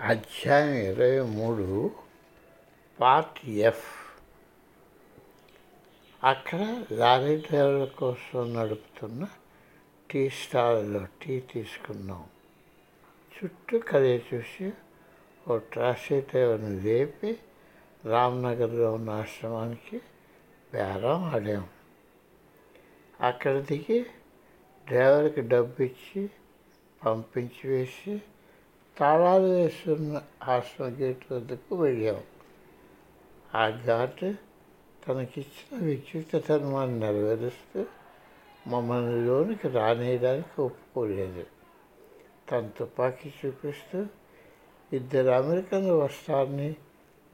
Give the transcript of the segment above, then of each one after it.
అధ్యాయం ఇరవై మూడు పార్ట్ ఎఫ్. అక్కడ లారీ డ్రైవర్ల కోసం నడుపుతున్న టీ స్టాల్లో టీ తీసుకున్నాం. చుట్టూ కలిగి చూసి ఓ ట్రాక్సీ డ్రైవర్ని లేపి రామ్నగర్లో ఉన్న ఆశ్రమానికి బేరం ఆడాం. అక్కడ దిగి డ్రైవర్కి డబ్బు ఇచ్చి పంపించి వేసి తాళాలు వేస్తున్న ఆశ్రమ గేట్ వద్దకు వెళ్ళాం. ఆ ఘాట్ తనకిచ్చిన విద్యుత్ ధర్మాన్ని నెరవేరుస్తూ మమ్మల్ని లోనికి రానేయడానికి ఒప్పుకోలేదు. తన తుపాకీ చూపిస్తూ ఇద్దరు అమెరికన్ వస్తారని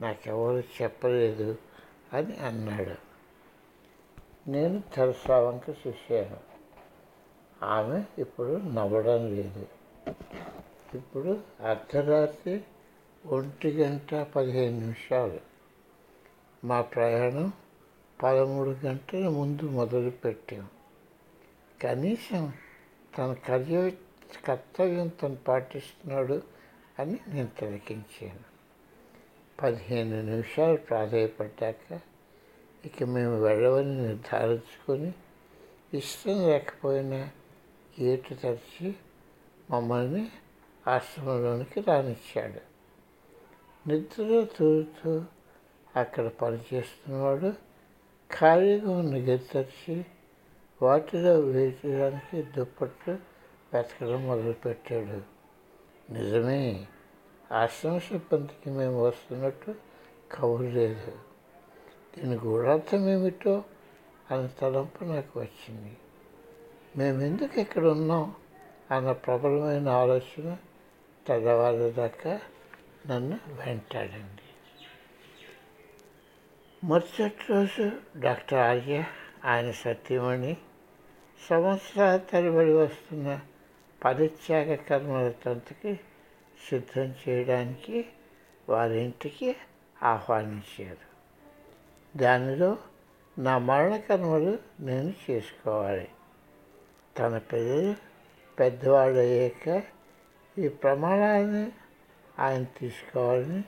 నాకెవరు చెప్పలేదు అని అన్నాడు. నేను తెరసా వంక చూశాను. ఆమె ఇప్పుడు నవ్వడం లేదు. ఇప్పుడు అర్ధరాత్రి ఒంటి గంట పదిహేను నిమిషాలు. మా ప్రయాణం పదమూడు గంటల ముందు మొదలుపెట్టాం. కనీసం తన కర్య కర్తవ్యం తను పాటిస్తున్నాడు అని నేను తిలకించాను. పదిహేను నిమిషాలు ప్రాధాయపడ్డాక ఇక మేము వెళ్ళవని నిర్ధారించుకొని ఇష్టం లేకపోయినా గేటు తెరిచి మమ్మల్ని ఆశ్రమంలోనికి రానిచ్చాడు. నిద్రలో తూరుతూ అక్కడ పనిచేస్తున్నవాడు ఖాళీగా ఉన్న గది తెరిచి వాటిలో వేయడానికి దుప్పట్లు వెతకడం మొదలుపెట్టాడు. నిజమే ఆశ్రమ సిబ్బందికి మేము వస్తున్నట్టు కబురు లేదు. దీని గూఢార్థం ఏమిటో అనే తలంపు నాకు వచ్చింది. మేము ఎందుకు ఇక్కడ ఉన్నాం? అన్న ప్రబలమైన ఆలోచన తెల్లవారేదాకా నన్ను వెంటాడింది మరుసటి రోజు డాక్టర్ ఆర్య ఆయన సత్యమణి సంవత్సరాల తరబడి వస్తున్న పరిత్యాగ కర్మల తంతుకి సిద్ధం చేయడానికి వారి ఇంటికి ఆహ్వానించారు. దానిలో నా మరణ కర్మలు నేను చేసుకోవాలి. తన పిల్లలు పెద్దవాళ్ళు అయ్యాక ఈ ప్రమాణాన్ని ఆయన తీసుకోవాలని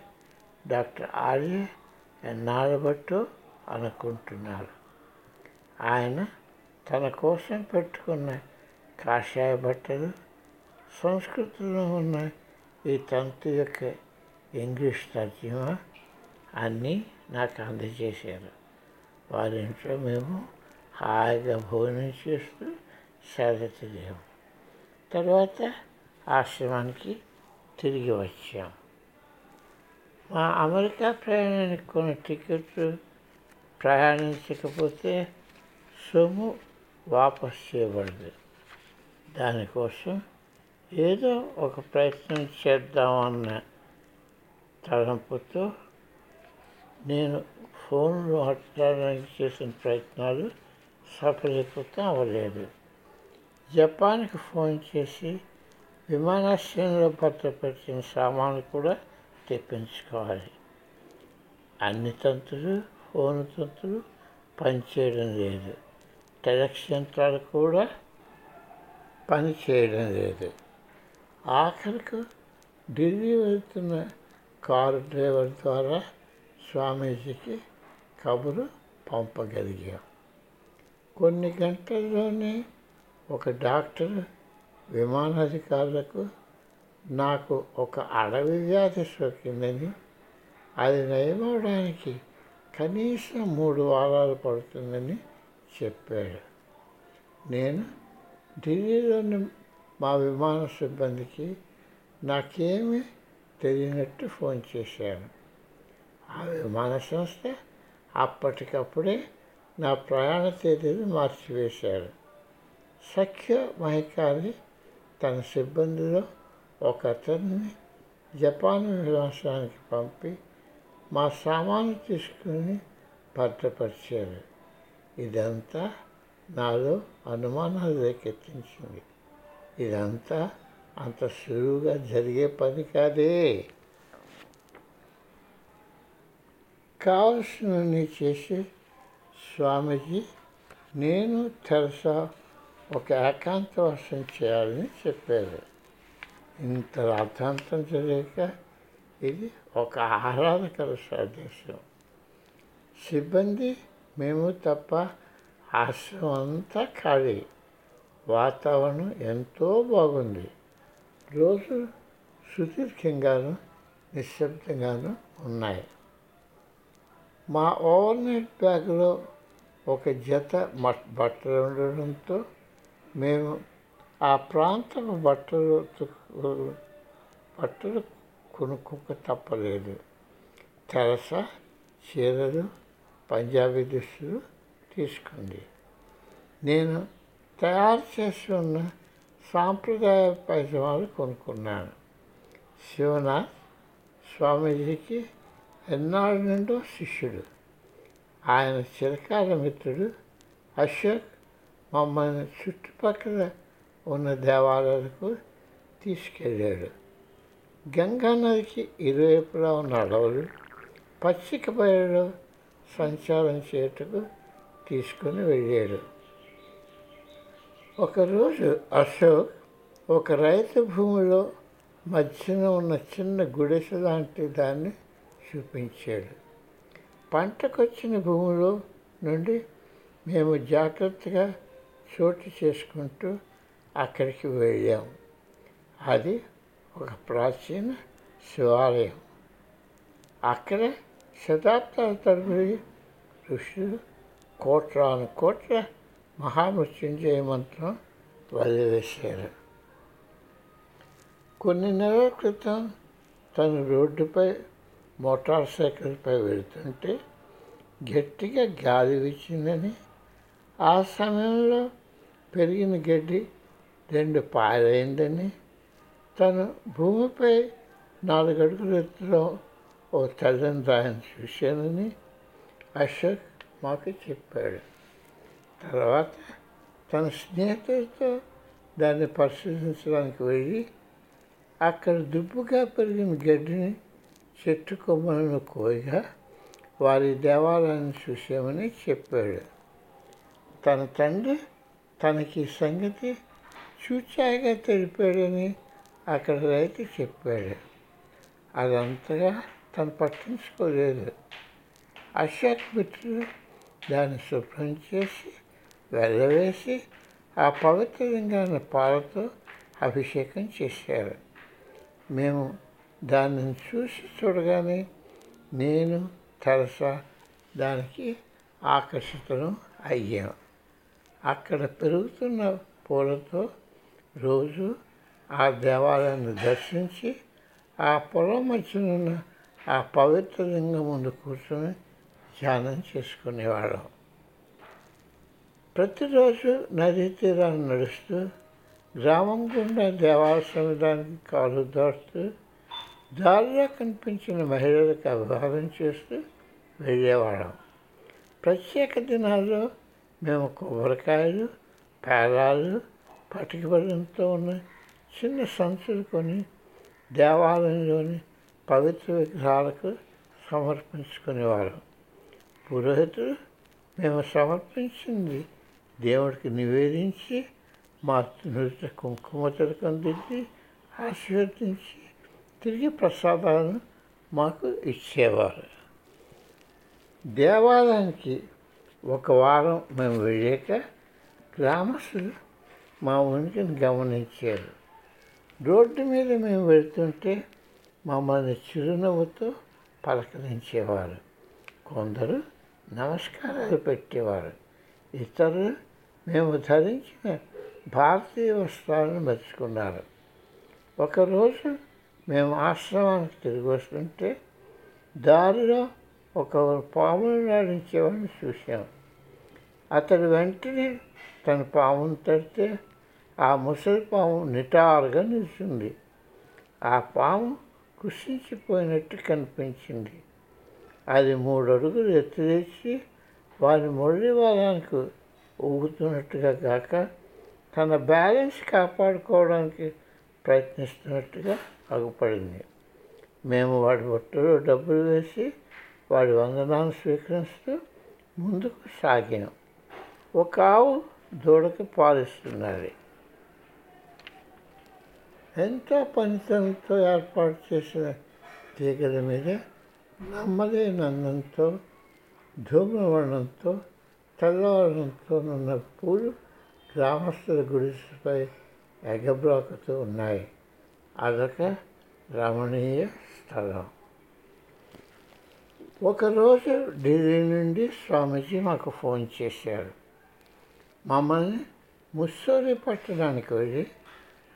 డాక్టర్ ఆర్య ఎన్నాళ్ళ అనుకుంటున్నారు. ఆయన తన కోసం పెట్టుకున్న కాషాయ బట్టలు సంస్కృతిలో ఉన్న ఈ తంతు యొక్క ఇంగ్లీష్ తర్జుమా అన్నీ నాకు అందజేశారు. వారింట్లో మేము హాయిగా భోజనం చేస్తూ సేదతీరాము తర్వాత ఆశ్రమానికి తిరిగి వచ్చాం. మా అమెరికా ప్రయాణానికి కొన్ని టికెట్లు ప్రయాణించకపోతే సొమ్ము వాపస్ చేయబడదు. దానికోసం ఏదో ఒక ప్రయత్నం చేద్దామన్న తలంపుతో నేను ఫోన్లో మాట్లాడడానికి చేసిన ప్రయత్నాలు సఫలీకృతం అవ్వలేదు. జపాన్కి ఫోన్ చేసి విమానాశ్రయంలో భద్రపరిచిన సామాను కూడా తెప్పించుకోవాలి. అన్ని తంతులు ఫోన్ తంతులు పనిచేయడం లేదు. టెలక్స్ యంత్రాలు కూడా పని చేయడం లేదు. ఆఖరికి ఢిల్లీ వెళ్తున్న కారు డ్రైవర్ ద్వారా స్వామీజీకి కబురు పంపగలిగాం. కొన్ని గంటల్లోనే ఒక డాక్టర్ విమానాధికారులకు నాకు ఒక అడవి వ్యాధి సోకిందని అది నయమవడానికి కనీసం మూడు వారాలు పడుతుందని చెప్పాడు. నేను ఢిల్లీలోని మా విమాన సిబ్బందికి నాకేమీ తెలియనట్టు ఫోన్ చేశాను. ఆ విమాన సంస్థ అప్పటికప్పుడే నా ప్రయాణ తేదీని మార్చివేశారు. సఖ్య మహికారి తన సిబ్బందిలో ఒక అతన్ని జపాన్ విలాసానికి పంపి మా సామాను తీసుకుని భద్రపరిచారు. ఇదంతా నాలో అనుమానాలు రేకెత్తించింది. ఇదంతా అంత సులువుగా జరిగే పని కాదే. కావలసినవన్నీ చేసి స్వామీజీ నేను తెరసా ఒక ఏకాంతవాసం చేయాలని చెప్పారు ఇంత రాద్ధాంతం జరిగాక ఇది ఒక ఆహ్లాదకర సాదృశ్యం సిబ్బంది మేము తప్ప ఆశ్రమం అంతా ఖాళీ వాతావరణం ఎంతో బాగుంది రోజు సుదీర్ఘంగాను నిశ్శబ్దంగాను ఉన్నాయి మా ఓవర్నైట్ బ్యాగ్లో ఒక జత బట్టలు ఉండడంతో మేము ఆ ప్రాంతం బట్టలు బట్టలు కొనుక్కోక తప్పలేదు. తెరస చీరలు పంజాబీ దుస్తులు తీసుకుంది నేను తయారు చేసి ఉన్న సాంప్రదాయ పైజమాలు కొనుక్కున్నాను. శివనాథ్ స్వామీజీకి ఎన్నాళ్ళ నుండో శిష్యుడు. ఆయన చిరకాల మిత్రుడు అశోక్ మమ్మల్ని చుట్టుపక్కల ఉన్న దేవాలయాలకు తీసుకెళ్ళాడు గంగా నదికి ఇరువైపులా ఉన్న అడవులు పచ్చిక బయలులో సంచారం చేయుటకు తీసుకుని వెళ్ళాడు ఒకరోజు అశోక్ ఒక రైతు భూమిలో మధ్యన ఉన్న చిన్న గుడిసె లాంటి దాన్ని చూపించాడు. పంటకొచ్చిన భూమిలో నుండి మేము జాగ్రత్తగా చోటు చేసుకుంటూ అక్కడికి వెళ్ళాం. అది ఒక ప్రాచీన శివాలయం. అక్కడ శతాబ్దాల తరబడి ఋషులు కోట్లాను కోట్ల మహామృత్యుంజయ మంత్రం వదిలివేశారు. కొన్ని నెలల క్రితం తను రోడ్డుపై మోటార్ సైకిల్పై వెళుతుంటే గట్టిగా గాలి వీచిందని ఆ సమయంలో పెరిగిన గడ్డి రెండు పాలైందని తను భూమిపై నాలుగు అడుగులు ఎత్తులో ఓ తెల్లని రాయని చూశానని అశోక్ మాకు చెప్పాడు. తర్వాత తన స్నేహితులతో దాన్ని పరిశీలించడానికి వెళ్ళి అక్కడ దుబ్బుగా పెరిగిన గడ్డిని చెట్టు కొమ్మలను కోయగా వారి దేవాలయాన్ని చూసామని చెప్పాడు. తన తండ్రి తనకి సంగతి చూచాయిగా తెలిపాడని అక్కడ రైతు చెప్పాడు. అదంతగా తను పట్టించుకోలేదు. అశోక్ మిత్రులు దాన్ని శుభ్రం చేసి వెళ్ళవేసి ఆ పవిత్ర లింగాన్ని పాలతో అభిషేకం చేశారు. మేము దానిని చూసి చూడగానే నేను తెరసా దానికి ఆకర్షితం అయ్యాము అక్కడ పెరుగుతున్న పూలతో రోజు ఆ దేవాలయాన్ని దర్శించి ఆ పొలం మధ్యనున్న ఆ పవిత్ర లింగం ముందు కూర్చొని ధ్యానం చేసుకునేవాళ్ళం. ప్రతిరోజు నదీ తీరాన్ని నడుస్తూ గ్రామం గుండా దేవాలయ సముదాయానికి కాలు దాటుతూ దారిలో కనిపించిన మహిళలకు అభివాదం చేస్తూ వెళ్ళేవాళ్ళం. ప్రత్యేక దినాల్లో మేము కొబ్బరికాయలు పేలాలు పటిక ఉన్న చిన్న సంచులు కొని దేవాలయంలోని పవిత్ర విగ్రహాలకు సమర్పించుకునేవారు. పురోహితులు మేము సమర్పించింది దేవుడికి నివేదించి మా నృత్య కుంకుమ తిరకం దిద్ది ఆశీర్వదించి తిరిగి ప్రసాదాలను మాకు ఇచ్చేవారు. దేవాలయానికి ఒక వారం మేము వెళ్ళాక గ్రామస్తులు మా ఉనికిని గమనించారు. రోడ్డు మీద మేము వెళ్తుంటే మమ్మల్ని చిరునవ్వుతో పలకరించేవారు. కొందరు నమస్కారాలు పెట్టేవారు. ఇతరులు మేము ధరించిన భారతీయ వస్త్రాలను మెచ్చుకున్నారు. ఒకరోజు మేము ఆశ్రమానికి తిరిగి వస్తుంటే దారిలో ఒక పామును నాడించేవాడిని చూశాం. అతడు వెంటనే తన పామును తడితే ఆ ముసలి పాము నిటారుగా నిలిచింది. ఆ పాము కృషించిపోయినట్టు కనిపించింది. అది మూడు అడుగులు ఎత్తులేసి వారి మురళి వారానికి ఊగుతున్నట్టుగా కాక తన బ్యాలెన్స్ కాపాడుకోవడానికి ప్రయత్నిస్తున్నట్టుగా అగుపడింది. మేము వాడి బట్టలో డబ్బులు వేసి వాడి వందనాన్ని స్వీకరిస్తూ ముందుకు సాగాం ఒక ఆవు దూడకి పాలిస్తున్నది. ఎంతో పనితనంతో ఏర్పాటు చేసిన తీగల మీద నమ్మలేనందంతో ధూమవర్ణంతో తెల్లవర్ణంతో ఉన్న పూలు గ్రామస్తుల గుడిసెపై ఎగబ్రాకుతూ ఉన్నాయి. అదొక రమణీయ స్థలం. ఒకరోజు ఢిల్లీ నుండి స్వామీజీ మాకు ఫోన్ చేశారు. మమ్మల్ని ముస్సూరి పట్టడానికి వెళ్ళి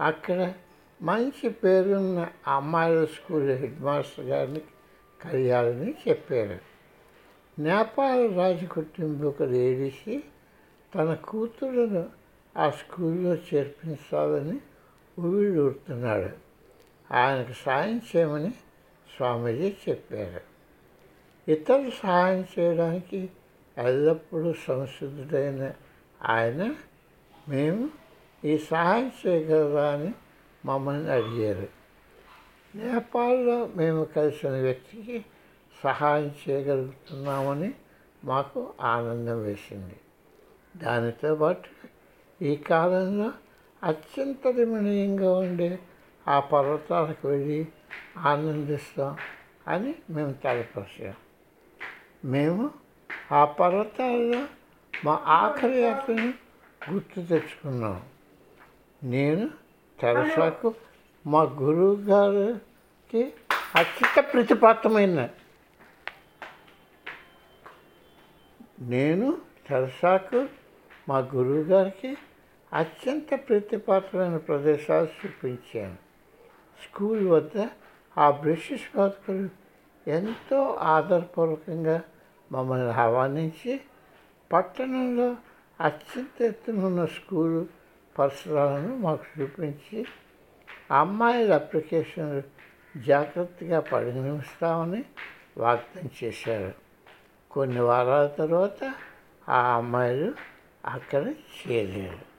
అక్కడ మంచి పేరున్న అమ్మాయిల స్కూల్ హెడ్ మాస్టర్ గారిని కలియాలని చెప్పారు. నేపాల్ రాజకుటుంబకుడు లేడీసి తన కూతురును ఆ స్కూల్లో చేర్పించాలని ఊరుతున్నాడు ఆయనకు సాయం చేయమని స్వామీజీ చెప్పారు. ఇతరులు సహాయం చేయడానికి ఎల్లప్పుడూ సంసిద్ధుడైన ఆయన మేము ఈ సహాయం చేయగలరా అని మమ్మల్ని అడిగారు. నేపాల్లో మేము కలిసిన వ్యక్తికి సహాయం చేయగలుగుతున్నామని మాకు ఆనందం వేసింది. దానితో పాటు ఈ కాలంలో అత్యంత రమణీయంగా ఉండే ఆ పర్వతాలకు వెళ్ళి ఆనందిస్తాం అని మేము తలపరిచాం. మేము ఆ పర్వతాల్లో మా ఆఖరి యాత్రను గుర్తు తెచ్చుకున్నాం. నేను తెరసాకు మా గురువు గారికి అత్యంత ప్రతిపాత్రమైన నేను తెరసాకు మా గురువు గారికి అత్యంత ప్రతిపాత్రమైన ప్రదేశాలు చూపించాను. స్కూల్ వద్ద ఆ బ్రిటిష్ బతుకులు ఎంతో ఆదరపూర్వకంగా మమ్మల్ని ఆహ్వానించి పట్టణంలో అత్యంత ఎత్తునున్న స్కూలు పరిసరాలను మాకు చూపించి అమ్మాయిల అప్లికేషన్లు జాగ్రత్తగా పరిగణిస్తామని వాగ్దానం చేశారు. కొన్ని వారాల తర్వాత ఆ అమ్మాయిలు అక్కడ చేరారు.